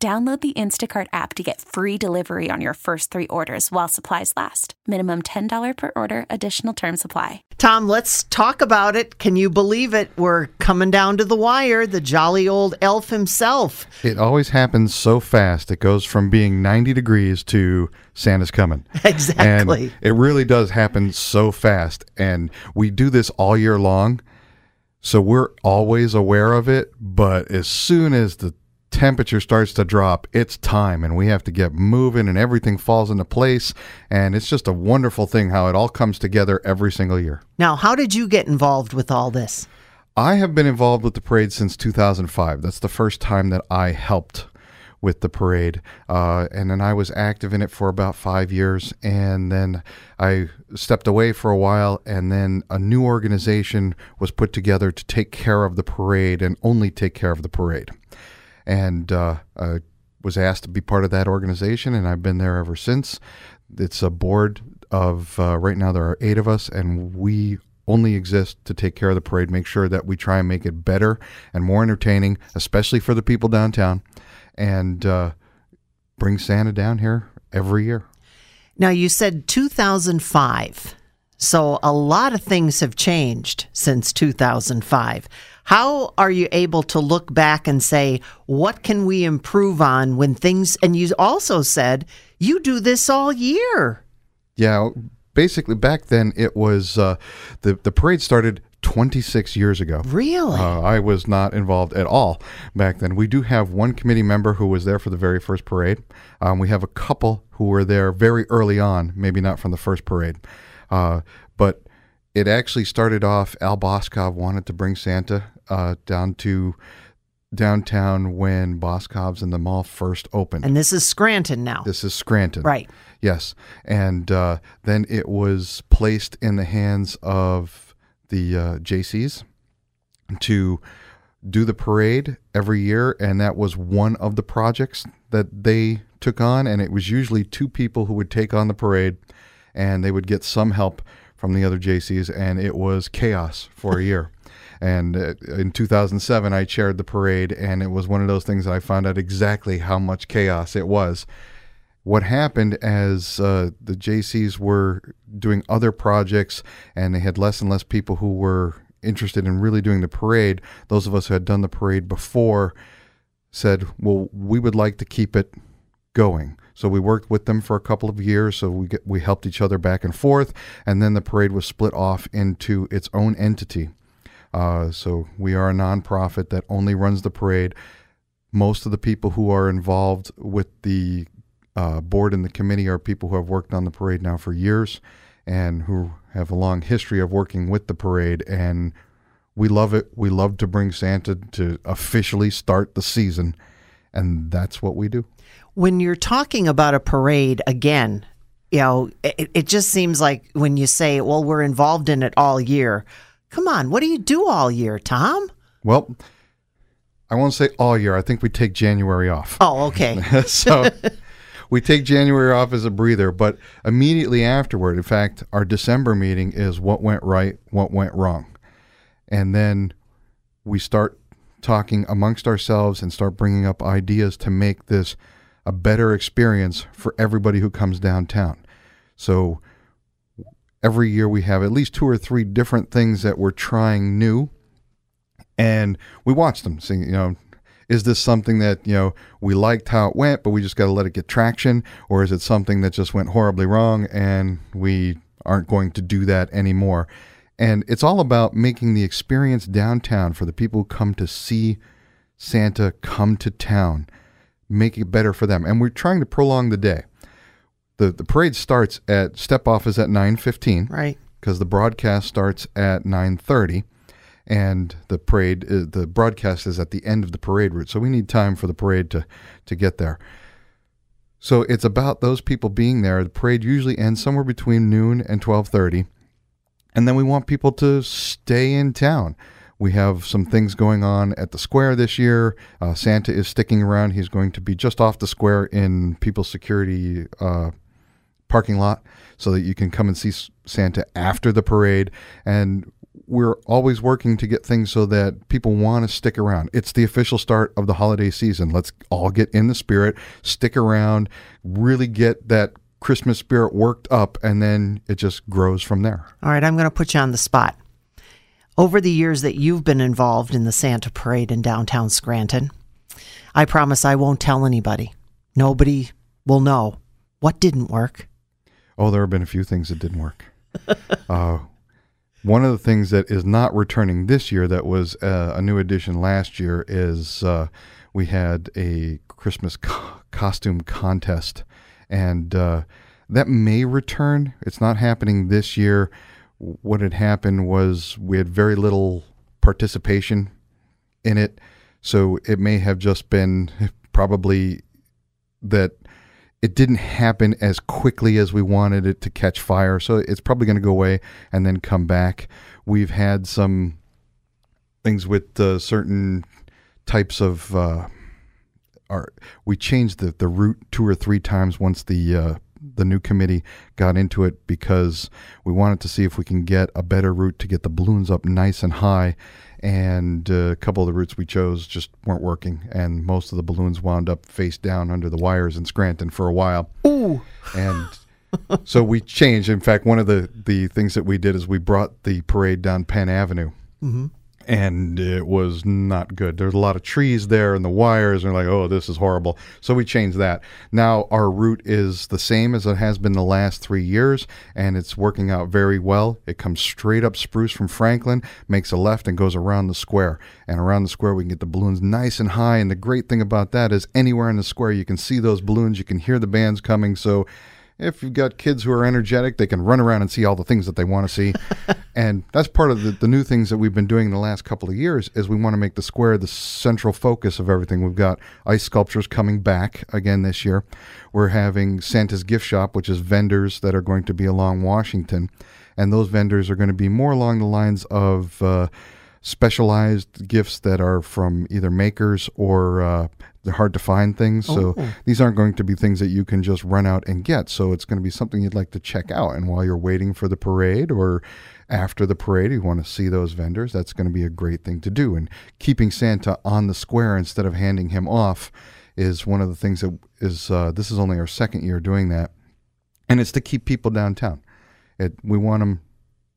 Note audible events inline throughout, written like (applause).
Download the Instacart app to get free delivery on your first three orders while supplies last. Minimum $10 per order, additional term supply. Tom, let's talk about it. Can you believe it? We're coming down to the wire. The jolly old elf himself. It always happens so fast. It goes from being 90 degrees to Santa's coming. (laughs) Exactly. And it really does happen so fast. And we do this all year long. So we're always aware of it. But as soon as the temperature starts to drop, it's time and we have to get moving and everything falls into place. And it's just a wonderful thing how it all comes together every single year. Now, how did you get involved with all this? I have been involved with the parade since 2005. That's the first time that I helped with the parade. Uh, and then I was active in it for about five years. And then I stepped away for a while. And then a new organization was put together to take care of the parade and only take care of the parade and uh, I was asked to be part of that organization, and I've been there ever since. It's a board of uh, right now there are eight of us, and we only exist to take care of the parade, make sure that we try and make it better and more entertaining, especially for the people downtown, and uh, bring Santa down here every year. Now, you said 2005. So a lot of things have changed since 2005. How are you able to look back and say, what can we improve on when things, and you also said you do this all year? Yeah, basically back then it was uh, the the parade started 26 years ago. Really? Uh, I was not involved at all back then. We do have one committee member who was there for the very first parade. Um, we have a couple who were there very early on, maybe not from the first parade. Uh, but it actually started off. Al Boscov wanted to bring Santa uh, down to downtown when Boscov's and the mall first opened. And this is Scranton now. This is Scranton. Right. Yes. And uh, then it was placed in the hands of the uh, Jaycees to do the parade every year. And that was one of the projects that they took on. And it was usually two people who would take on the parade and they would get some help from the other Jaycees, And it was chaos for a year. (laughs) And uh, in 2007, I chaired the parade, and it was one of those things that I found out exactly how much chaos it was. What happened as uh, the Jaycees were doing other projects and they had less and less people who were interested in really doing the parade, those of us who had done the parade before said, Well, we would like to keep it going. So we worked with them for a couple of years. So we get, we helped each other back and forth, and then the parade was split off into its own entity. Uh, so we are a nonprofit that only runs the parade. Most of the people who are involved with the uh, board and the committee are people who have worked on the parade now for years and who have a long history of working with the parade. And we love it. We love to bring Santa to officially start the season. And that's what we do. When you're talking about a parade, again, you know, it, it just seems like when you say, well, we're involved in it all year. Come on, what do you do all year, Tom? Well, I won't say all year. I think we take January off. Oh, okay. (laughs) so (laughs) we take January off as a breather, but immediately afterward, in fact, our December meeting is what went right, what went wrong. And then we start talking amongst ourselves and start bringing up ideas to make this a better experience for everybody who comes downtown. So every year we have at least two or three different things that we're trying new and we watch them see you know is this something that you know we liked how it went but we just got to let it get traction? Or is it something that just went horribly wrong and we aren't going to do that anymore? And it's all about making the experience downtown for the people who come to see santa come to town make it better for them. And we're trying to prolong the day. The the parade starts at step off is at 9:15 right. Because the broadcast starts at 9:30 and the parade uh, the broadcast is at the end of the parade route. So we need time for the parade to to get there. So it's about those people being there. The parade usually ends somewhere between noon and 12:30. And then we want people to stay in town. We have some things going on at the square this year. Uh, Santa is sticking around. He's going to be just off the square in People's Security uh, parking lot so that you can come and see Santa after the parade. And we're always working to get things so that people want to stick around. It's the official start of the holiday season. Let's all get in the spirit, stick around, really get that Christmas spirit worked up, and then it just grows from there. All right, I'm going to put you on the spot. Over the years that you've been involved in the Santa Parade in downtown Scranton, I promise I won't tell anybody. Nobody will know what didn't work. Oh, there have been a few things that didn't work. (laughs) uh, one of the things that is not returning this year that was uh, a new addition last year is uh, we had a Christmas co- costume contest, and uh, that may return. It's not happening this year. What had happened was we had very little participation in it, so it may have just been (laughs) probably that it didn't happen as quickly as we wanted it to catch fire. So it's probably going to go away and then come back. We've had some things with uh, certain types of. Uh, our, we changed the, the route two or three times once the uh, the new committee got into it because we wanted to see if we can get a better route to get the balloons up nice and high. And uh, a couple of the routes we chose just weren't working, and most of the balloons wound up face down under the wires in Scranton for a while. Ooh. And (laughs) so we changed. In fact, one of the, the things that we did is we brought the parade down Penn Avenue. Mm-hmm. And it was not good. There's a lot of trees there and the wires, and like, oh, this is horrible. So we changed that. Now our route is the same as it has been the last three years, and it's working out very well. It comes straight up Spruce from Franklin, makes a left, and goes around the square. And around the square, we can get the balloons nice and high. And the great thing about that is anywhere in the square, you can see those balloons, you can hear the bands coming. So if you've got kids who are energetic, they can run around and see all the things that they want to see. (laughs) and that's part of the, the new things that we've been doing in the last couple of years is we want to make the square the central focus of everything. We've got ice sculptures coming back again this year. We're having Santa's gift shop, which is vendors that are going to be along Washington. And those vendors are going to be more along the lines of uh, specialized gifts that are from either makers or uh, they're hard to find things. So Oh. these aren't going to be things that you can just run out and get. So it's going to be something you'd like to check out. And while you're waiting for the parade or after the parade, you want to see those vendors, that's going to be a great thing to do. And keeping Santa on the square instead of handing him off is one of the things that is, uh, this is only our second year doing that. And it's to keep people downtown. It, we want them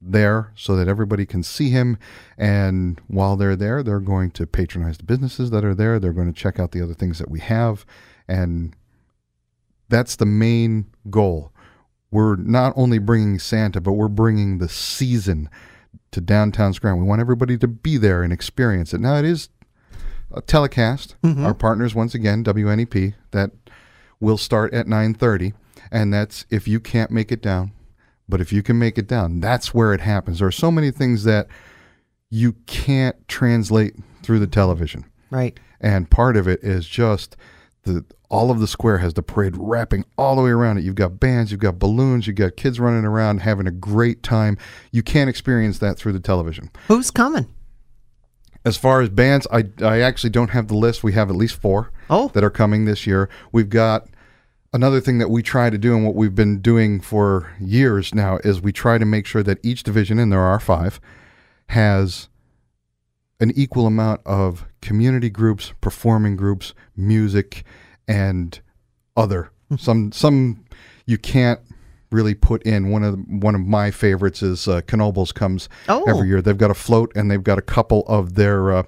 there so that everybody can see him. And while they're there, they're going to patronize the businesses that are there. They're going to check out the other things that we have. And that's the main goal. We're not only bringing Santa, but we're bringing the season to downtown Scranton. We want everybody to be there and experience it. Now, it is a telecast. Mm-hmm. Our partners, once again, WNEP, that will start at 9.30. And that's if you can't make it down, but if you can make it down, that's where it happens. There are so many things that you can't translate through the television. Right. And part of it is just the all of the square has the parade wrapping all the way around it. You've got bands, you've got balloons, you've got kids running around having a great time. You can't experience that through the television. Who's coming? As far as bands, I, I actually don't have the list. We have at least four Oh. that are coming this year. We've got another thing that we try to do and what we've been doing for years now is we try to make sure that each division, and there are five, has an equal amount of community groups, performing groups, music, and other. some some you can't really put in. One of the, one of my favorites is uh, Knoebels comes Oh. every year. They've got a float and they've got a couple of their uh,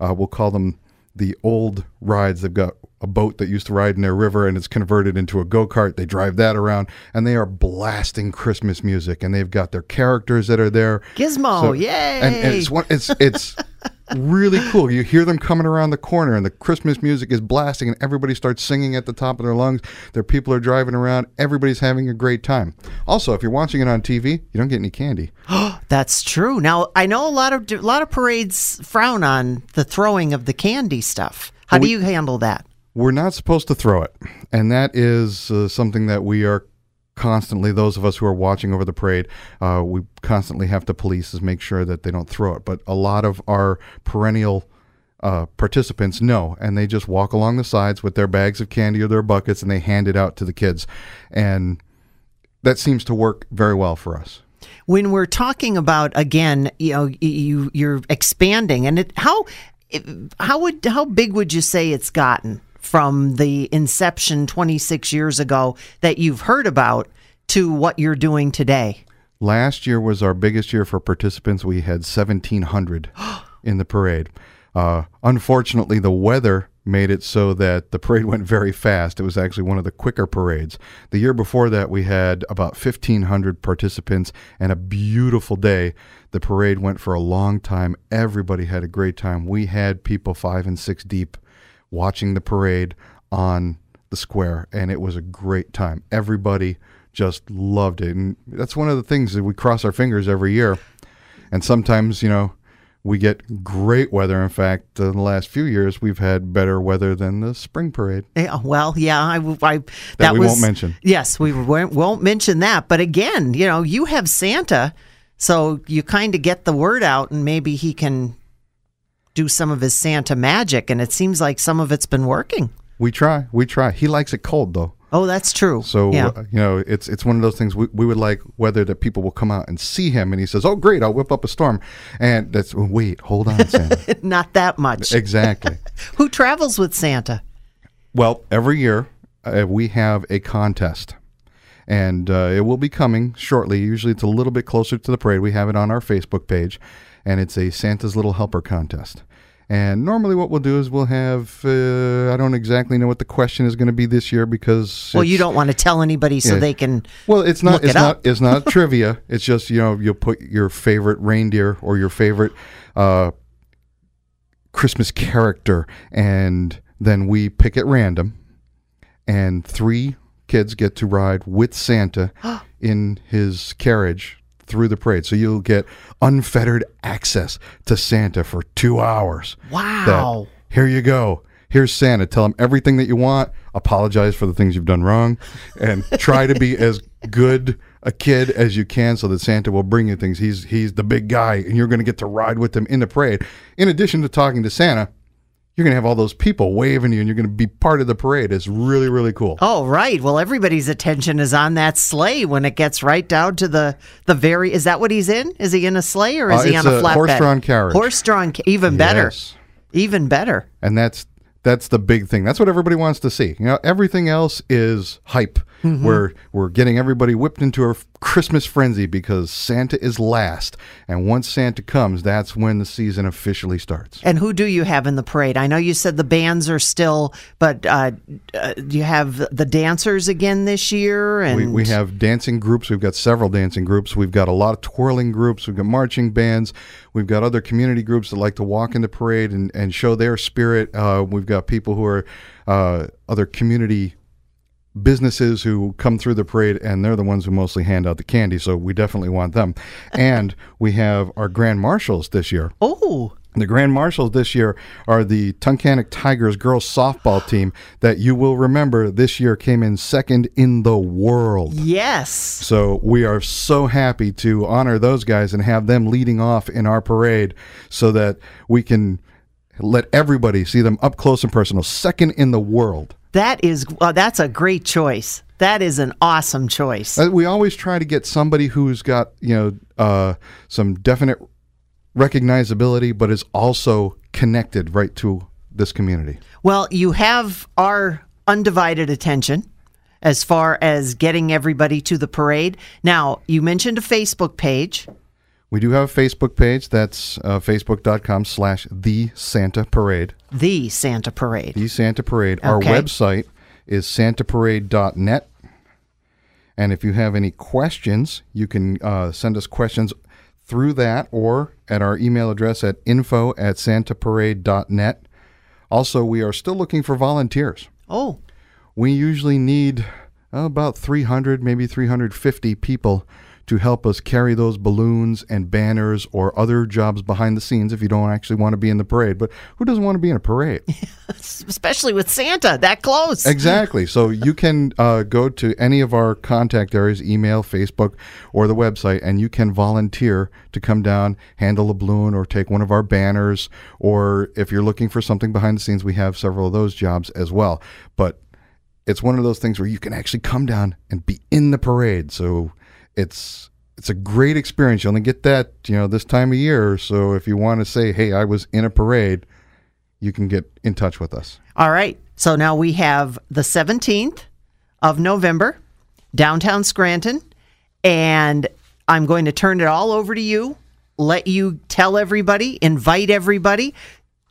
uh, we'll call them the old rides. They've got a boat that used to ride in their river and it's converted into a go kart. They drive that around and they are blasting Christmas music and they've got their characters that are there. Gizmo, So- yay! And, and it's one, it's it's (laughs) really cool. You hear them coming around the corner, and the Christmas music is blasting, and everybody starts singing at the top of their lungs. Their people are driving around. Everybody's having a great time. Also, if you're watching it on TV, you don't get any candy. (gasps) That's true. Now I know a lot of a lot of parades frown on the throwing of the candy stuff. How do we- you handle that? We're not supposed to throw it, and that is uh, something that we are constantly. Those of us who are watching over the parade, uh, we constantly have to police is make sure that they don't throw it. But a lot of our perennial uh, participants know, and they just walk along the sides with their bags of candy or their buckets, and they hand it out to the kids, and that seems to work very well for us. When we're talking about again, you know, you you're expanding, and it how how would how big would you say it's gotten from the inception 26 years ago that you've heard about to what you're doing today? Last year was our biggest year for participants. We had 1,700 (gasps) in the parade. Uh, unfortunately, the weather made it so that the parade (laughs) went very fast. It was actually one of the quicker parades. The year before that, we had about 1,500 participants and a beautiful day. The parade went for a long time. Everybody had a great time. We had people five and six deep watching the parade on the square, and it was a great time. Everybody just loved it. And that's one of the things that we cross our fingers every year. And sometimes, you know, we get great weather. In fact, in the last few years, we've had better weather than the spring parade. Yeah, well, yeah, I, I that, That we was, won't mention. Yes, we won't, won't mention that. But again, you know, you have Santa, so you kind of get the word out, and maybe he can do some of his Santa magic. And it seems like some of it's been working. We try, we try. He likes it cold though. Oh, that's true. So yeah. uh, you know, it's it's one of those things we, we would like whether that people will come out and see him, and he says, "Oh, great, I'll whip up a storm," and that's wait, hold on, Santa. (laughs) not that much. exactly. (laughs) Who travels with Santa? Well, every year uh, we have a contest, and uh, it will be coming shortly. Usually, it's a little bit closer to the parade. We have it on our Facebook page, and it's a Santa's Little Helper contest. And normally, what we'll do is we'll have uh, I don't exactly know what the question is going to be this year because Well, you don't want to tell anybody so Yeah. they can. Well, it's not. It's it not. It's not (laughs) trivia. It's just you know you'll put your favorite reindeer or your favorite uh, Christmas character, and then we pick at random, and three kids get to ride with Santa (gasps) in his carriage through the parade. So you'll get unfettered access to Santa for two hours. Wow. That, here you go. Here's Santa. Tell him everything that you want. Apologize for the things you've done wrong, and (laughs) try to be as good a kid as you can, so that Santa will bring you things. He's he's the big guy, and you're going to get to ride with him in the parade. In addition to talking to Santa, you're going to have all those people waving you, and you're going to be part of the parade. It's really really cool. Oh, right. Well, everybody's attention is on that sleigh when it gets right down to the the very. Is that what he's in? Is he in a sleigh or is Uh, he on a, a flatbed? horse-drawn carriage. Horse-drawn, even better. Yes. Even better. and that's that's the big thing. That's what everybody wants to see. You know, everything else is hype. We're we're getting everybody whipped into a Christmas frenzy because Santa is last, and once Santa comes, that's when the season officially starts. And who do you have in the parade? I know you said the bands are still, but uh, uh, do you have the dancers again this year? And We, we have dancing groups. We've got several dancing groups. We've got a lot of twirling groups. We've got marching bands. We've got other community groups that like to walk in the parade and, and show their spirit. Uh, we've got people who are uh, other community businesses who come through the parade and they're the ones who mostly hand out the candy. So we definitely want them. (laughs) and we have our grand marshals this year. oh, The Grand Marshals this year are the Tunkhannock Tigers girls softball (gasps) team that you will remember this year came in second in the world. yes. So we are so happy to honor those guys and have them leading off in our parade so that we can let everybody see them up close and personal. Second in the world. That is uh, that's a great choice. That is an awesome choice. Uh, We always try to get somebody who's got, you know, uh, some definite recognizability, but is also connected right to this community. Well, you have our undivided attention as far as getting everybody to the parade. Now, you mentioned a Facebook page. We do have a Facebook page. That's uh, facebook.com slash the Santa Parade. The Santa Parade. The Santa Parade. Our website is santaparade.net. And if you have any questions, you can uh, send us questions through that or at our email address at info at santaparade.net. Also, we are still looking for volunteers. Oh, We usually need about 300, maybe 350 people to help us carry those balloons and banners or other jobs behind the scenes if you don't actually want to be in the parade. But who doesn't want to be in a parade? (laughs) Especially with Santa that close. Exactly. So (laughs) you can uh, go to any of our contact areas, email, Facebook, or the website, and you can volunteer to come down, handle a balloon, or take one of our banners. Or if you're looking for something behind the scenes, we have several of those jobs as well. But it's one of those things where you can actually come down and be in the parade. So it's it's a great experience. You only get that, you know, this time of year. So if you want to say, "Hey, I was in a parade," you can get in touch with us. All right. So now we have the 17th of November, downtown Scranton, and I'm going to turn it all over to you. Let you tell everybody, invite everybody.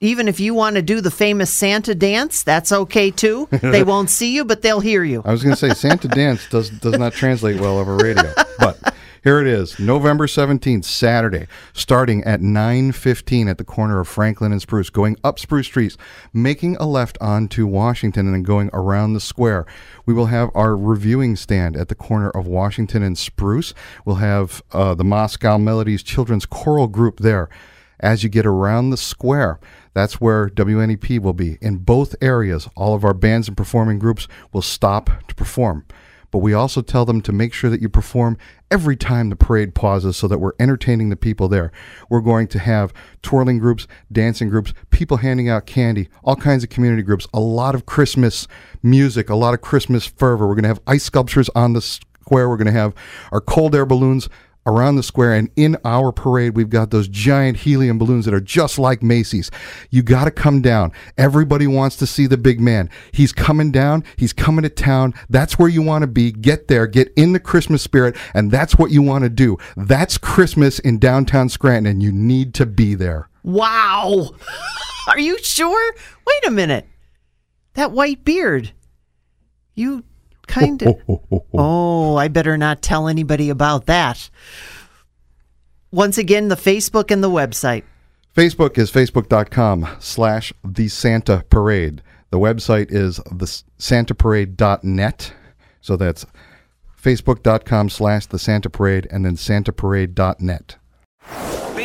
Even if you want to do the famous Santa dance, that's okay too. (laughs) They won't see you, but they'll hear you. I was going to say Santa (laughs) dance does does not translate well over radio, but here it is, November 17th, Saturday, starting at 9:15 at the corner of Franklin and Spruce, going up Spruce Street, making a left onto Washington and then going around the square. We will have our reviewing stand at the corner of Washington and Spruce. We'll have uh, the Moscow Melodies Children's Choral Group there. As you get around the square, that's where WNEP will be. In both areas, all of our bands and performing groups will stop to perform. But we also tell them to make sure that you perform every time the parade pauses so that we're entertaining the people there. We're going to have twirling groups, dancing groups, people handing out candy, all kinds of community groups, a lot of Christmas music, a lot of Christmas fervor. We're going to have ice sculptures on the square. We're going to have our cold air balloons around the square and in our parade we've got those giant helium balloons that are just like Macy's. You got to come down. Everybody wants to see the big man. He's coming down, he's coming to town. That's where you want to be. Get there, get in the Christmas spirit and that's what you want to do. That's Christmas in downtown Scranton and you need to be there. Wow. (laughs) Are you sure? Wait a minute. That white beard. You kind of. (laughs) Oh, I better not tell anybody about that. Once again, the Facebook and the website. Facebook is facebook.com slash the Santa Parade. The website is the santaparade.net. So that's facebook.com slash the Santa Parade and then santaparade.net.